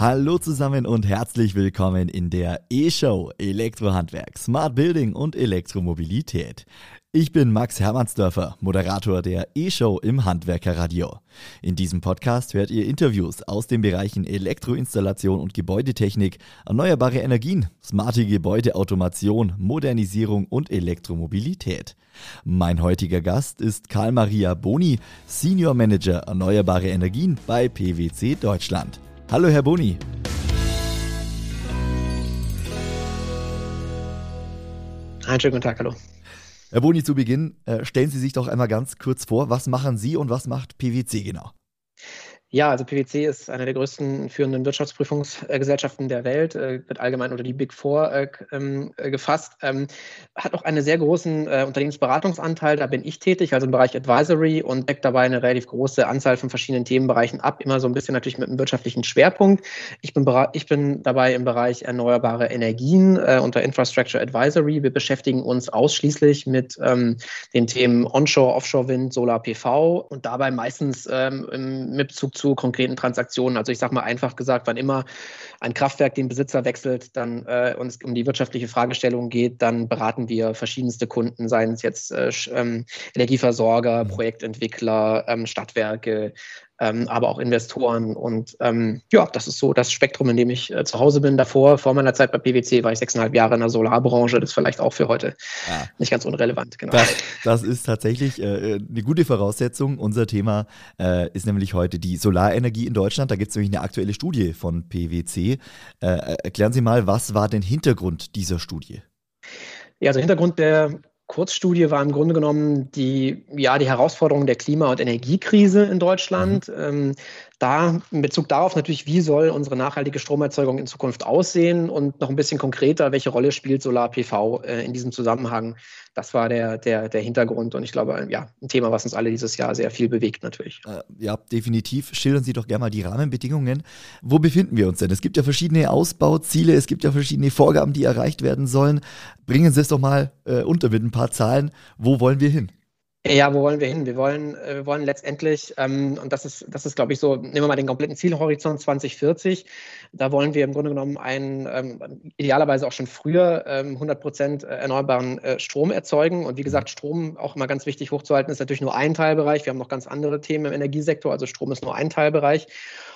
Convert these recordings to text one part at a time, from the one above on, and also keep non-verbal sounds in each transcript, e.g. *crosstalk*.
Hallo zusammen und herzlich willkommen in der E-Show Elektrohandwerk, Smart Building und Elektromobilität. Ich bin Max Hermannsdörfer, Moderator der E-Show im Handwerkerradio. In diesem Podcast hört ihr Interviews aus den Bereichen Elektroinstallation und Gebäudetechnik, erneuerbare Energien, smarte Gebäudeautomation, Modernisierung und Elektromobilität. Mein heutiger Gast ist Karl-Maria Boni, Senior Manager Erneuerbare Energien bei PwC Deutschland. Hallo, Herr Boni. Einen schönen guten Tag, hallo. Herr Boni, zu Beginn äh, stellen Sie sich doch einmal ganz kurz vor, was machen Sie und was macht PwC genau? Ja, also PwC ist eine der größten führenden Wirtschaftsprüfungsgesellschaften der Welt, äh, wird allgemein unter die Big Four äh, ähm, äh, gefasst, ähm, hat auch einen sehr großen Unternehmensberatungsanteil, da bin ich tätig, also im Bereich Advisory und deckt dabei eine relativ große Anzahl von verschiedenen Themenbereichen ab, immer so ein bisschen natürlich mit einem wirtschaftlichen Schwerpunkt. Ich bin, ich bin dabei im Bereich erneuerbare Energien unter Infrastructure Advisory. Wir beschäftigen uns ausschließlich mit ähm, den Themen Onshore, Offshore Wind, Solar PV und dabei meistens mit Bezug zu konkreten Transaktionen. Also ich sage mal einfach gesagt, wann immer ein Kraftwerk den Besitzer wechselt, dann äh, und es um die wirtschaftliche Fragestellung geht, dann beraten wir verschiedenste Kunden, seien es jetzt äh, ähm, Energieversorger. Projektentwickler, ähm, Stadtwerke, ähm, aber auch Investoren. Und ähm, ja, das ist so das Spektrum, in dem ich äh, zu Hause bin. Davor, vor meiner Zeit bei PwC, war ich sechseinhalb Jahre in der Solarbranche. Das ist vielleicht auch für heute ja. nicht ganz unrelevant. Genau. Das, das ist tatsächlich äh, eine gute Voraussetzung. Unser Thema äh, ist nämlich heute die Solarenergie in Deutschland. Da gibt es nämlich eine aktuelle Studie von PwC. Äh, erklären Sie mal, was war denn Hintergrund dieser Studie? Ja, also Hintergrund der Kurzstudie war im Grunde genommen die, ja, die Herausforderung der Klima- und Energiekrise in Deutschland. Mhm. Ähm, da in Bezug darauf natürlich, wie soll unsere nachhaltige Stromerzeugung in Zukunft aussehen und noch ein bisschen konkreter, welche Rolle spielt Solar-PV äh, in diesem Zusammenhang. Das war der, der, der Hintergrund und ich glaube, ja, ein Thema, was uns alle dieses Jahr sehr viel bewegt natürlich. Äh, ja, definitiv. Schildern Sie doch gerne mal die Rahmenbedingungen. Wo befinden wir uns denn? Es gibt ja verschiedene Ausbauziele, es gibt ja verschiedene Vorgaben, die erreicht werden sollen. Bringen Sie es doch mal äh, unter mit ein paar Zahlen. Wo wollen wir hin? Ja, wo wollen wir hin? Wir wollen, äh, wir wollen letztendlich, ähm, und das ist, das ist, glaube ich, so, nehmen wir mal den kompletten Zielhorizont 2040. Da wollen wir im Grunde genommen einen, ähm, idealerweise auch schon früher, ähm, 100 Prozent erneuerbaren äh, Strom erzeugen. Und wie gesagt, Strom auch immer ganz wichtig hochzuhalten, ist natürlich nur ein Teilbereich. Wir haben noch ganz andere Themen im Energiesektor, also Strom ist nur ein Teilbereich.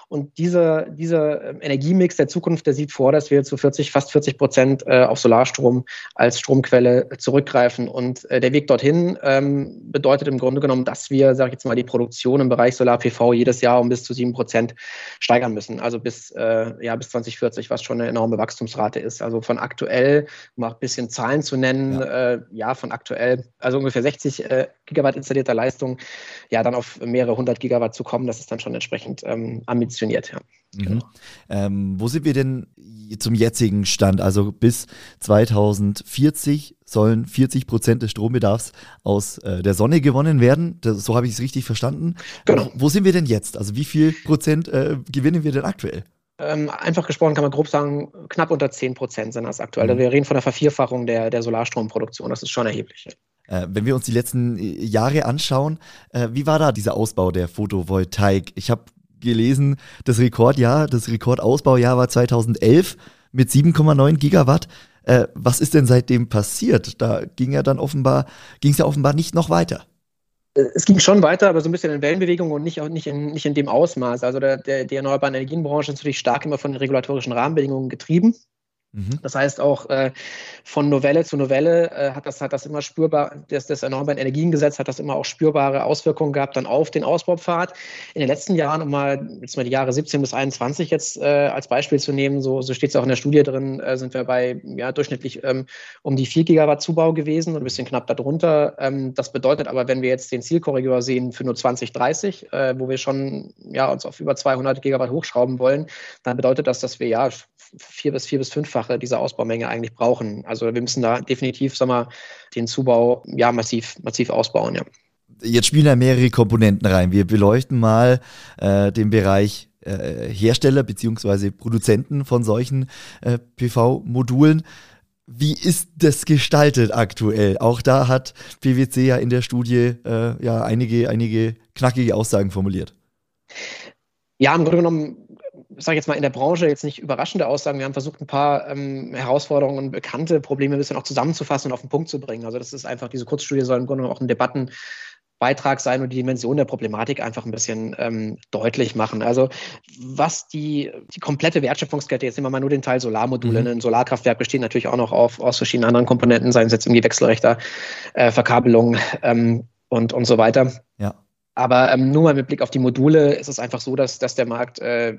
Und dieser, dieser ähm, Energiemix der Zukunft, der sieht vor, dass wir zu 40, fast 40 Prozent äh, auf Solarstrom als Stromquelle zurückgreifen. Und äh, der Weg dorthin ähm, bedeutet im Grunde genommen, dass wir, sage ich jetzt mal, die Produktion im Bereich Solar-PV jedes Jahr um bis zu sieben Prozent steigern müssen. Also bis, äh, ja, bis 2040, was schon eine enorme Wachstumsrate ist. Also von aktuell, um auch ein bisschen Zahlen zu nennen, ja, äh, ja von aktuell, also ungefähr 60 äh, Gigawatt installierter Leistung, ja, dann auf mehrere hundert Gigawatt zu kommen, das ist dann schon entsprechend ähm, ambitioniert ambitioniert, ja. Mhm. Genau. Ähm, wo sind wir denn zum jetzigen Stand? Also bis 2040 sollen 40 Prozent des Strombedarfs aus äh, der Sonne gewonnen werden. Das, so habe ich es richtig verstanden. Genau. Wo sind wir denn jetzt? Also wie viel Prozent äh, gewinnen wir denn aktuell? Ähm, einfach gesprochen kann man grob sagen, knapp unter 10 Prozent sind das aktuell. Mhm. Wir reden von der Vervierfachung der, der Solarstromproduktion. Das ist schon erheblich. Äh, wenn wir uns die letzten Jahre anschauen, äh, wie war da dieser Ausbau der Photovoltaik? Ich habe gelesen, das Rekordjahr, das Rekordausbaujahr war 2011 mit 7,9 Gigawatt. Äh, was ist denn seitdem passiert? Da ging ja dann offenbar, ging es ja offenbar nicht noch weiter. Es ging schon weiter, aber so ein bisschen in Wellenbewegung und nicht, nicht, in, nicht in dem Ausmaß. Also der, der, die erneuerbaren Energienbranche ist natürlich stark immer von den regulatorischen Rahmenbedingungen getrieben. Mhm. Das heißt auch äh, von Novelle zu Novelle äh, hat, das, hat das immer spürbar, das, das Erneuerbare Energiengesetz hat das immer auch spürbare Auswirkungen gehabt dann auf den Ausbaupfad. In den letzten Jahren, um mal jetzt mal die Jahre 17 bis 21 jetzt äh, als Beispiel zu nehmen, so, so steht es auch in der Studie drin, äh, sind wir bei ja, durchschnittlich ähm, um die 4 Gigawatt Zubau gewesen und ein bisschen knapp darunter. Ähm, das bedeutet aber, wenn wir jetzt den Zielkorridor sehen für nur 2030, äh, wo wir schon ja, uns auf über 200 Gigawatt hochschrauben wollen, dann bedeutet das, dass wir ja vier bis vier bis fünffache dieser Ausbaumenge eigentlich brauchen. Also wir müssen da definitiv, sag mal, den Zubau ja massiv, massiv ausbauen, ja. Jetzt spielen da mehrere Komponenten rein. Wir beleuchten mal äh, den Bereich äh, Hersteller bzw. Produzenten von solchen äh, PV-Modulen. Wie ist das gestaltet aktuell? Auch da hat PwC ja in der Studie äh, ja einige, einige knackige Aussagen formuliert. Ja, im Grunde genommen sage jetzt mal, in der Branche jetzt nicht überraschende Aussagen. Wir haben versucht, ein paar ähm, Herausforderungen und bekannte Probleme ein bisschen auch zusammenzufassen und auf den Punkt zu bringen. Also das ist einfach, diese Kurzstudie soll im Grunde auch ein Debattenbeitrag sein und die Dimension der Problematik einfach ein bisschen ähm, deutlich machen. Also was die, die komplette Wertschöpfungskette, jetzt nehmen wir mal nur den Teil Solarmodule, mhm. ein Solarkraftwerk besteht natürlich auch noch auf, aus verschiedenen anderen Komponenten, seien es jetzt irgendwie Wechselrechter, äh, Verkabelung ähm, und, und so weiter. Ja. Aber ähm, nur mal mit Blick auf die Module ist es einfach so, dass, dass der Markt äh,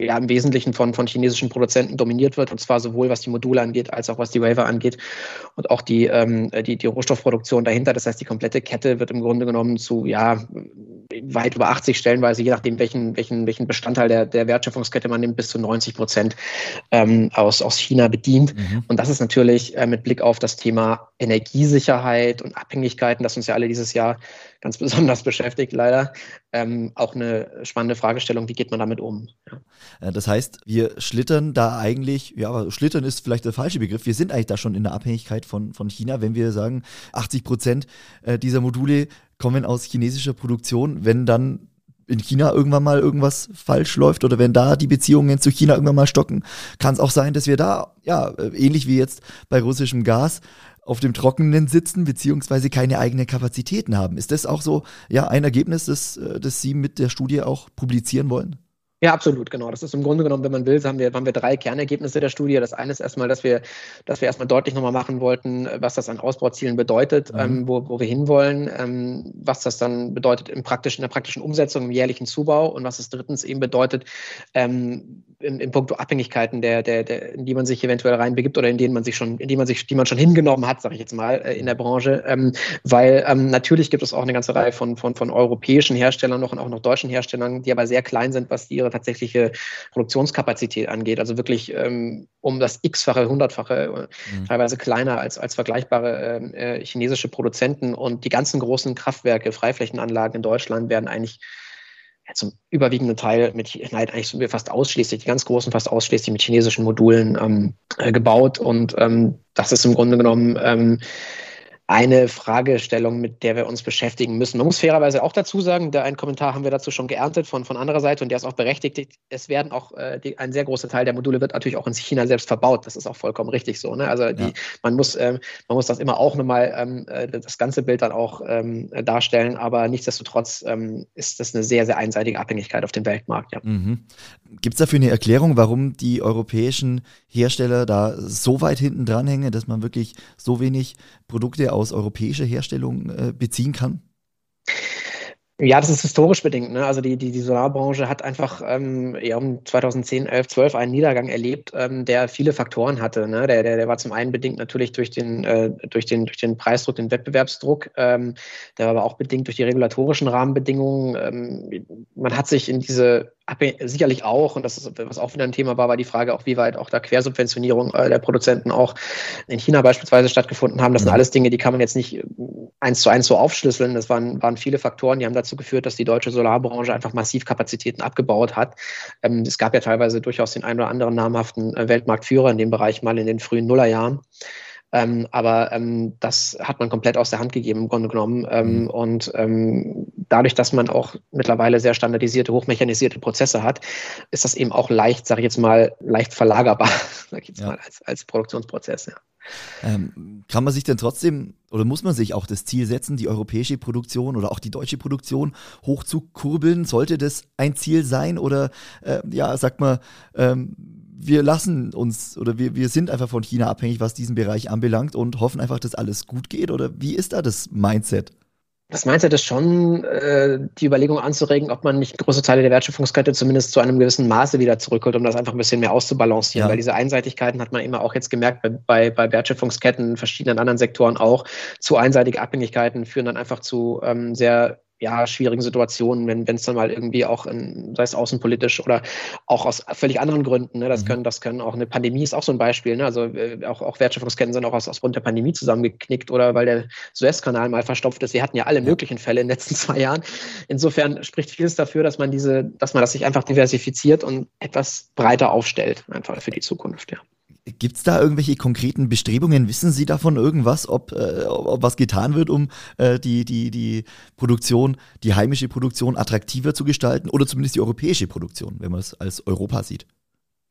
ja im Wesentlichen von, von chinesischen Produzenten dominiert wird, und zwar sowohl was die Module angeht, als auch was die Waver angeht und auch die, ähm, die, die Rohstoffproduktion dahinter. Das heißt, die komplette Kette wird im Grunde genommen zu ja, weit über 80 stellenweise, je nachdem, welchen, welchen, welchen Bestandteil der, der Wertschöpfungskette man nimmt, bis zu 90 Prozent ähm, aus, aus China bedient. Mhm. Und das ist natürlich äh, mit Blick auf das Thema Energiesicherheit und Abhängigkeiten, das uns ja alle dieses Jahr ganz *laughs* besonders beschäftigt, leider, ähm, auch eine spannende Fragestellung, wie geht man damit um? Ja. Äh, das heißt, wir schlittern da eigentlich, ja, aber schlittern ist vielleicht der falsche Begriff, wir sind eigentlich da schon in der Abhängigkeit von, von China, wenn wir sagen, 80 Prozent äh, dieser Module kommen aus chinesischer Produktion, wenn dann in China irgendwann mal irgendwas falsch läuft oder wenn da die Beziehungen zu China irgendwann mal stocken, kann es auch sein, dass wir da, ja, äh, ähnlich wie jetzt bei russischem Gas, auf dem Trockenen sitzen, beziehungsweise keine eigenen Kapazitäten haben. Ist das auch so, ja, ein Ergebnis, das, äh, das Sie mit der Studie auch publizieren wollen? Ja, absolut, genau. Das ist im Grunde genommen, wenn man will, haben wir, haben wir drei Kernergebnisse der Studie. Das eine ist erstmal, dass wir, dass wir erstmal deutlich nochmal machen wollten, was das an Ausbauzielen bedeutet, mhm. ähm, wo, wo wir hinwollen, ähm, was das dann bedeutet im praktischen, in der praktischen Umsetzung, im jährlichen Zubau und was es drittens eben bedeutet, ähm, in, in puncto Abhängigkeiten, der, der, der, in die man sich eventuell reinbegibt oder in denen man sich schon, in die man sich, die man schon hingenommen hat, sage ich jetzt mal, äh, in der Branche. Ähm, weil ähm, natürlich gibt es auch eine ganze Reihe von, von, von europäischen Herstellern noch und auch noch deutschen Herstellern, die aber sehr klein sind, was ihre tatsächliche Produktionskapazität angeht. Also wirklich ähm, um das x-fache, hundertfache, äh, mhm. teilweise kleiner als, als vergleichbare ähm, äh, chinesische Produzenten. Und die ganzen großen Kraftwerke, Freiflächenanlagen in Deutschland werden eigentlich zum überwiegenden Teil mit, nein, eigentlich sind wir fast ausschließlich, die ganz großen fast ausschließlich mit chinesischen Modulen ähm, äh, gebaut. Und ähm, das ist im Grunde genommen ähm, eine Fragestellung, mit der wir uns beschäftigen müssen. Man muss fairerweise auch dazu sagen, da einen Kommentar haben wir dazu schon geerntet von, von anderer Seite und der ist auch berechtigt. Es werden auch, äh, die, ein sehr großer Teil der Module wird natürlich auch in China selbst verbaut. Das ist auch vollkommen richtig so. Ne? Also die, ja. man, muss, ähm, man muss das immer auch nochmal, ähm, äh, das ganze Bild dann auch ähm, darstellen, aber nichtsdestotrotz ähm, ist das eine sehr, sehr einseitige Abhängigkeit auf dem Weltmarkt. Ja. Mhm. Gibt es dafür eine Erklärung, warum die europäischen Hersteller da so weit hinten dranhängen, dass man wirklich so wenig Produkte aus europäischer Herstellung äh, beziehen kann? Ja, das ist historisch bedingt. Ne? Also die, die, die Solarbranche hat einfach ähm, ja, um 2010, 11, 12 einen Niedergang erlebt, ähm, der viele Faktoren hatte. Ne? Der, der, der war zum einen bedingt natürlich durch den, äh, durch den, durch den Preisdruck, den Wettbewerbsdruck. Ähm, der war aber auch bedingt durch die regulatorischen Rahmenbedingungen. Ähm, man hat sich in diese sicherlich auch, und das ist, was auch wieder ein Thema war, war die Frage auch, wie weit auch da Quersubventionierung äh, der Produzenten auch in China beispielsweise stattgefunden haben. Das sind mhm. alles Dinge, die kann man jetzt nicht äh, eins zu eins so aufschlüsseln. Das waren, waren viele Faktoren, die haben dazu geführt, dass die deutsche Solarbranche einfach massiv Kapazitäten abgebaut hat. Ähm, es gab ja teilweise durchaus den einen oder anderen namhaften äh, Weltmarktführer in dem Bereich mal in den frühen Nullerjahren. Ähm, aber ähm, das hat man komplett aus der Hand gegeben, im Grunde genommen. Ähm, mhm. Und ähm, dadurch, dass man auch mittlerweile sehr standardisierte, hochmechanisierte Prozesse hat, ist das eben auch leicht, sage ich jetzt mal, leicht verlagerbar, *laughs* sage ich jetzt ja. mal, als, als Produktionsprozess. Ja. Ähm, kann man sich denn trotzdem oder muss man sich auch das Ziel setzen, die europäische Produktion oder auch die deutsche Produktion hochzukurbeln? Sollte das ein Ziel sein oder äh, ja, sagt man, ähm, wir lassen uns oder wir, wir sind einfach von China abhängig, was diesen Bereich anbelangt und hoffen einfach, dass alles gut geht? Oder wie ist da das Mindset? Das Mindset ist schon, äh, die Überlegung anzuregen, ob man nicht große Teile der Wertschöpfungskette zumindest zu einem gewissen Maße wieder zurückholt, um das einfach ein bisschen mehr auszubalancieren. Ja. Weil diese Einseitigkeiten hat man immer auch jetzt gemerkt bei, bei, bei Wertschöpfungsketten in verschiedenen anderen Sektoren auch. Zu einseitige Abhängigkeiten führen dann einfach zu ähm, sehr ja, schwierigen Situationen, wenn es dann mal irgendwie auch, in, sei es außenpolitisch oder auch aus völlig anderen Gründen, ne, das mhm. können, das können auch eine Pandemie ist auch so ein Beispiel, ne, also äh, auch, auch Wertschöpfungsketten sind auch aus, aus Grund der Pandemie zusammengeknickt oder weil der Suezkanal mal verstopft ist. Wir hatten ja alle möglichen Fälle in den letzten *laughs* zwei Jahren. Insofern spricht vieles dafür, dass man diese, dass man das sich einfach diversifiziert und etwas breiter aufstellt, einfach für die Zukunft, ja. Gibt es da irgendwelche konkreten Bestrebungen? Wissen Sie davon irgendwas, ob, äh, ob was getan wird, um äh, die, die, die Produktion, die heimische Produktion attraktiver zu gestalten oder zumindest die europäische Produktion, wenn man es als Europa sieht?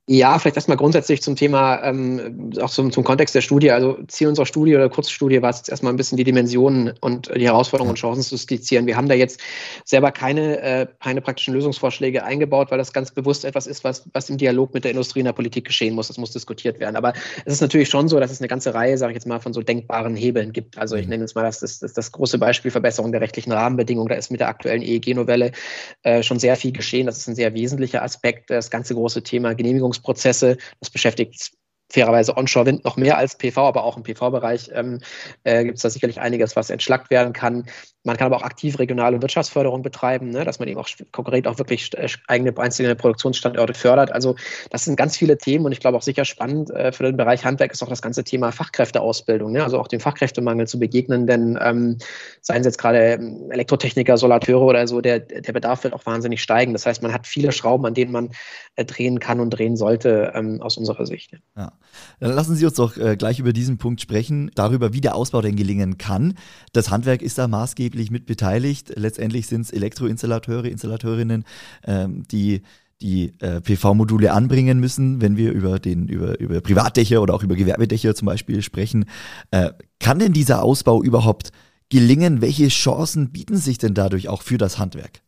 Ja, vielleicht erstmal grundsätzlich zum Thema, ähm, auch zum, zum Kontext der Studie. Also Ziel unserer Studie oder Kurzstudie war es jetzt erstmal ein bisschen die Dimensionen und die Herausforderungen und Chancen zu skizzieren. Wir haben da jetzt selber keine, äh, keine praktischen Lösungsvorschläge eingebaut, weil das ganz bewusst etwas ist, was, was im Dialog mit der Industrie und der Politik geschehen muss. Das muss diskutiert werden. Aber es ist natürlich schon so, dass es eine ganze Reihe, sage ich jetzt mal, von so denkbaren Hebeln gibt. Also ich mhm. nenne jetzt mal das, das, das, das große Beispiel Verbesserung der rechtlichen Rahmenbedingungen. Da ist mit der aktuellen EEG-Novelle äh, schon sehr viel geschehen. Das ist ein sehr wesentlicher Aspekt. Das ganze große Thema Genehmigung Genehmigungsprozesse. Das beschäftigt fairerweise Onshore-Wind noch mehr als PV, aber auch im PV-Bereich ähm, äh, gibt es da sicherlich einiges, was entschlackt werden kann. Man kann aber auch aktiv regionale Wirtschaftsförderung betreiben, ne, dass man eben auch konkret auch wirklich äh, eigene einzelne Produktionsstandorte fördert. Also das sind ganz viele Themen und ich glaube auch sicher spannend äh, für den Bereich Handwerk ist auch das ganze Thema Fachkräfteausbildung, ne, also auch dem Fachkräftemangel zu begegnen, denn ähm, seien es jetzt gerade ähm, Elektrotechniker, Solateure oder so, der, der Bedarf wird auch wahnsinnig steigen. Das heißt, man hat viele Schrauben, an denen man äh, drehen kann und drehen sollte ähm, aus unserer Sicht. Ja. Dann lassen Sie uns doch äh, gleich über diesen Punkt sprechen, darüber, wie der Ausbau denn gelingen kann. Das Handwerk ist da maßgeblich mit beteiligt. Letztendlich sind es Elektroinstallateure, Installateurinnen, ähm, die die äh, PV-Module anbringen müssen, wenn wir über, den, über, über Privatdächer oder auch über Gewerbedächer zum Beispiel sprechen. Äh, kann denn dieser Ausbau überhaupt gelingen? Welche Chancen bieten sich denn dadurch auch für das Handwerk?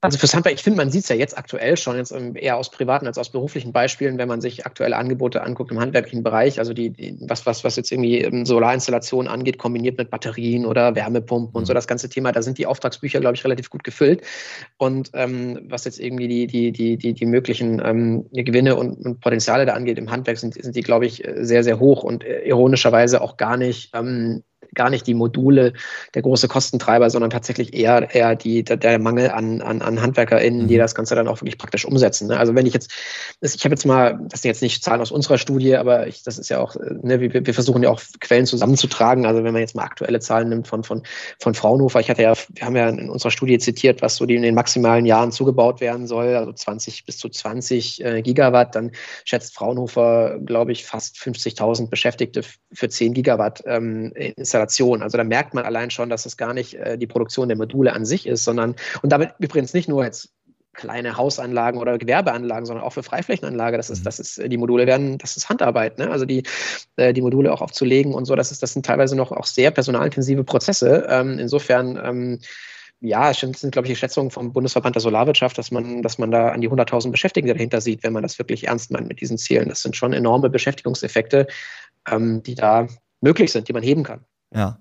Also fürs Handwerk, ich finde, man sieht es ja jetzt aktuell schon, jetzt eher aus privaten als aus beruflichen Beispielen, wenn man sich aktuelle Angebote anguckt im handwerklichen Bereich, also die, die was, was, was jetzt irgendwie ähm, Solarinstallationen angeht, kombiniert mit Batterien oder Wärmepumpen und so mhm. das ganze Thema, da sind die Auftragsbücher, glaube ich, relativ gut gefüllt. Und ähm, was jetzt irgendwie die, die, die, die, die möglichen ähm, Gewinne und, und Potenziale da angeht im Handwerk, sind, sind die, glaube ich, sehr, sehr hoch und äh, ironischerweise auch gar nicht ähm, gar nicht die Module der große Kostentreiber, sondern tatsächlich eher, eher die, der, Mangel an, an, an HandwerkerInnen, mhm. die das Ganze dann auch wirklich praktisch umsetzen. Ne? Also wenn ich jetzt, ich habe jetzt mal, das sind jetzt nicht Zahlen aus unserer Studie, aber ich, das ist ja auch, ne, wir, wir versuchen ja auch Quellen zusammenzutragen. Also wenn man jetzt mal aktuelle Zahlen nimmt von, von, von Fraunhofer, ich hatte ja, wir haben ja in unserer Studie zitiert, was so die in den maximalen Jahren zugebaut werden soll, also 20 bis zu 20 äh, Gigawatt, dann schätzt Fraunhofer, glaube ich, fast 50.000 Beschäftigte für 10 Gigawatt ähm, Installation Installation. Also da merkt man allein schon, dass es gar nicht äh, die Produktion der Module an sich ist, sondern und damit übrigens nicht nur jetzt kleine Hausanlagen oder Gewerbeanlagen, sondern auch für Freiflächenanlage. Das ist, mhm. das ist, die Module werden, das ist Handarbeit, ne? Also die, äh, die Module auch aufzulegen und so, das ist, das sind teilweise noch auch sehr personalintensive Prozesse. Ähm, insofern, ähm, ja, es sind, glaube ich, die Schätzungen vom Bundesverband der Solarwirtschaft, dass man, dass man da an die 100.000 Beschäftigten dahinter sieht, wenn man das wirklich ernst meint mit diesen Zielen. Das sind schon enorme Beschäftigungseffekte, ähm, die da möglich sind, die man heben kann. Ja.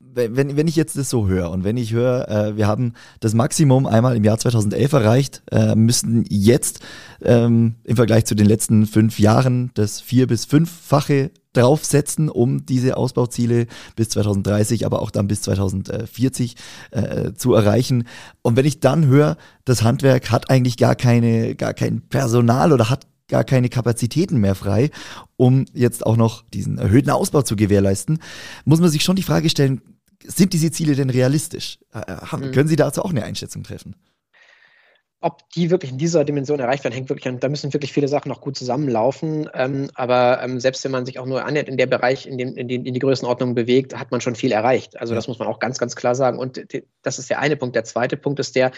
Wenn, wenn ich jetzt das so höre und wenn ich höre, äh, wir haben das Maximum einmal im Jahr 2011 erreicht, äh, müssten jetzt ähm, im Vergleich zu den letzten fünf Jahren das vier- bis fünffache draufsetzen, um diese Ausbauziele bis 2030, aber auch dann bis 2040 äh, zu erreichen. Und wenn ich dann höre, das Handwerk hat eigentlich gar keine, gar kein Personal oder hat gar keine Kapazitäten mehr frei, um jetzt auch noch diesen erhöhten Ausbau zu gewährleisten, muss man sich schon die Frage stellen, sind diese Ziele denn realistisch? Äh, äh, haben, mhm. Können Sie dazu auch eine Einschätzung treffen? ob die wirklich in dieser Dimension erreicht werden, hängt wirklich an, da müssen wirklich viele Sachen noch gut zusammenlaufen. Ähm, aber ähm, selbst wenn man sich auch nur annähert in der Bereich, in, dem, in, den, in die Größenordnung bewegt, hat man schon viel erreicht. Also das muss man auch ganz, ganz klar sagen. Und das ist der eine Punkt. Der zweite Punkt ist der,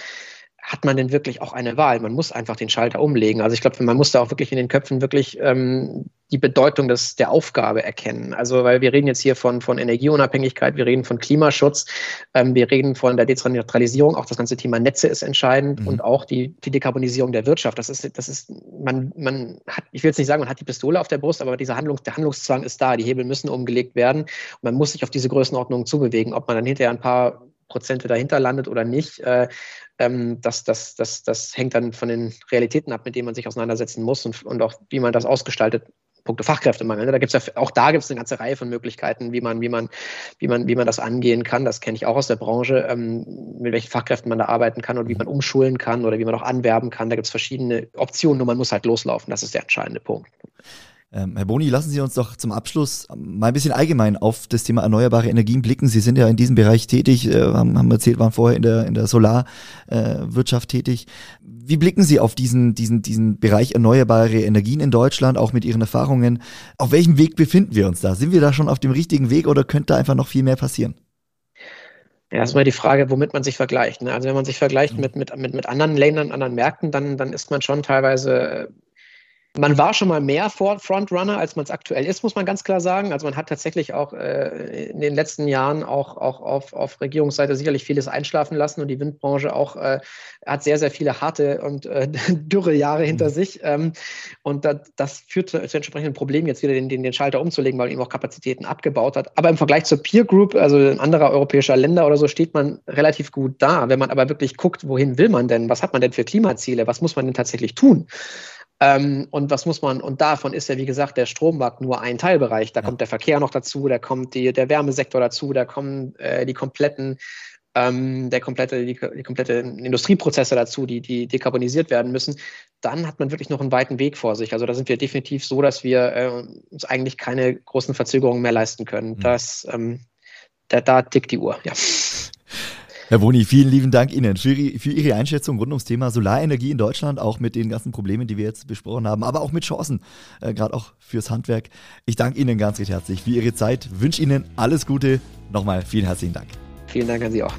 hat man denn wirklich auch eine Wahl? Man muss einfach den Schalter umlegen. Also ich glaube, man muss da auch wirklich in den Köpfen wirklich ähm, die Bedeutung des, der Aufgabe erkennen. Also weil wir reden jetzt hier von, von Energieunabhängigkeit, wir reden von Klimaschutz, ähm, wir reden von der Dezentralisierung, auch das ganze Thema Netze ist entscheidend mhm. und auch die, die Dekarbonisierung der Wirtschaft. Das ist, das ist, man, man hat, ich will jetzt nicht sagen, man hat die Pistole auf der Brust, aber dieser Handlungs, der Handlungszwang ist da, die Hebel müssen umgelegt werden und man muss sich auf diese Größenordnung zubewegen. Ob man dann hinterher ein paar Prozente dahinter landet oder nicht, äh, ähm, das, das, das, das hängt dann von den Realitäten ab, mit denen man sich auseinandersetzen muss und, und auch wie man das ausgestaltet. Punkte Fachkräftemangel. Ne? Da gibt's ja auch da gibt es eine ganze Reihe von Möglichkeiten, wie man, wie man, wie man, wie man das angehen kann. Das kenne ich auch aus der Branche, ähm, mit welchen Fachkräften man da arbeiten kann und wie man umschulen kann oder wie man auch anwerben kann. Da gibt es verschiedene Optionen, nur man muss halt loslaufen. Das ist der entscheidende Punkt. Ähm, Herr Boni, lassen Sie uns doch zum Abschluss mal ein bisschen allgemein auf das Thema erneuerbare Energien blicken. Sie sind ja in diesem Bereich tätig, äh, haben, erzählt, waren vorher in der, in der Solarwirtschaft äh, tätig. Wie blicken Sie auf diesen, diesen, diesen Bereich erneuerbare Energien in Deutschland, auch mit Ihren Erfahrungen? Auf welchem Weg befinden wir uns da? Sind wir da schon auf dem richtigen Weg oder könnte da einfach noch viel mehr passieren? Ja, erstmal die Frage, womit man sich vergleicht. Ne? Also wenn man sich vergleicht mit, mit, mit, mit anderen Ländern, anderen Märkten, dann, dann ist man schon teilweise man war schon mal mehr Frontrunner, als man es aktuell ist, muss man ganz klar sagen. Also man hat tatsächlich auch äh, in den letzten Jahren auch, auch auf, auf Regierungsseite sicherlich vieles einschlafen lassen und die Windbranche auch äh, hat sehr, sehr viele harte und äh, *laughs* dürre Jahre hinter mhm. sich. Ähm, und das, das führt zu, zu, entsprechenden Problemen, jetzt wieder den, den, den Schalter umzulegen, weil man eben auch Kapazitäten abgebaut hat. Aber im Vergleich zur Peer Group, also anderer europäischer Länder oder so, steht man relativ gut da. Wenn man aber wirklich guckt, wohin will man denn, was hat man denn für Klimaziele, was muss man denn tatsächlich tun? Ähm, und was muss man, und davon ist ja, wie gesagt, der Strommarkt nur ein Teilbereich. Da ja. kommt der Verkehr noch dazu, da kommt die, der Wärmesektor dazu, da kommen äh, die kompletten, ähm, der komplette, die, die komplette Industrieprozesse dazu, die, die dekarbonisiert werden müssen. Dann hat man wirklich noch einen weiten Weg vor sich. Also da sind wir definitiv so, dass wir äh, uns eigentlich keine großen Verzögerungen mehr leisten können. Mhm. Das, ähm, da, da tickt die Uhr, ja. Herr Boni, vielen lieben Dank Ihnen für, für, Ihre Einschätzung rund ums Thema Solarenergie in Deutschland, auch mit den ganzen Problemen, die wir jetzt besprochen haben, aber auch mit Chancen, äh, gerade auch fürs Handwerk. Ich danke Ihnen ganz recht herzlich für Ihre Zeit, wünsche Ihnen alles Gute. Nochmal vielen herzlichen Dank. Vielen Dank an Sie auch.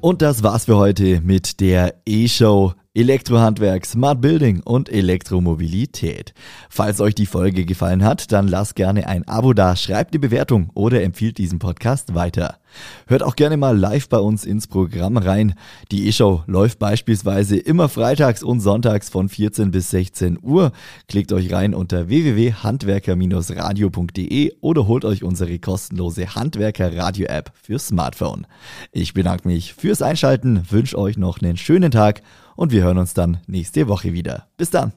Und das war's für heute mit der E-Show Elektrohandwerk, Smart Building und Elektromobilität. Falls euch die Folge gefallen hat, dann lasst gerne ein Abo da, schreibt eine Bewertung oder empfiehlt diesen Podcast weiter. Hört auch gerne mal live bei uns ins Programm rein. Die E-Show läuft beispielsweise immer freitags und sonntags von 14 bis 16 Uhr. Klickt euch rein unter www.handwerker-radio.de oder holt euch unsere kostenlose Handwerker-Radio-App für Smartphone. Ich bedanke mich fürs Einschalten, wünsche euch noch einen schönen Tag und wir hören uns dann nächste Woche wieder. Bis dann.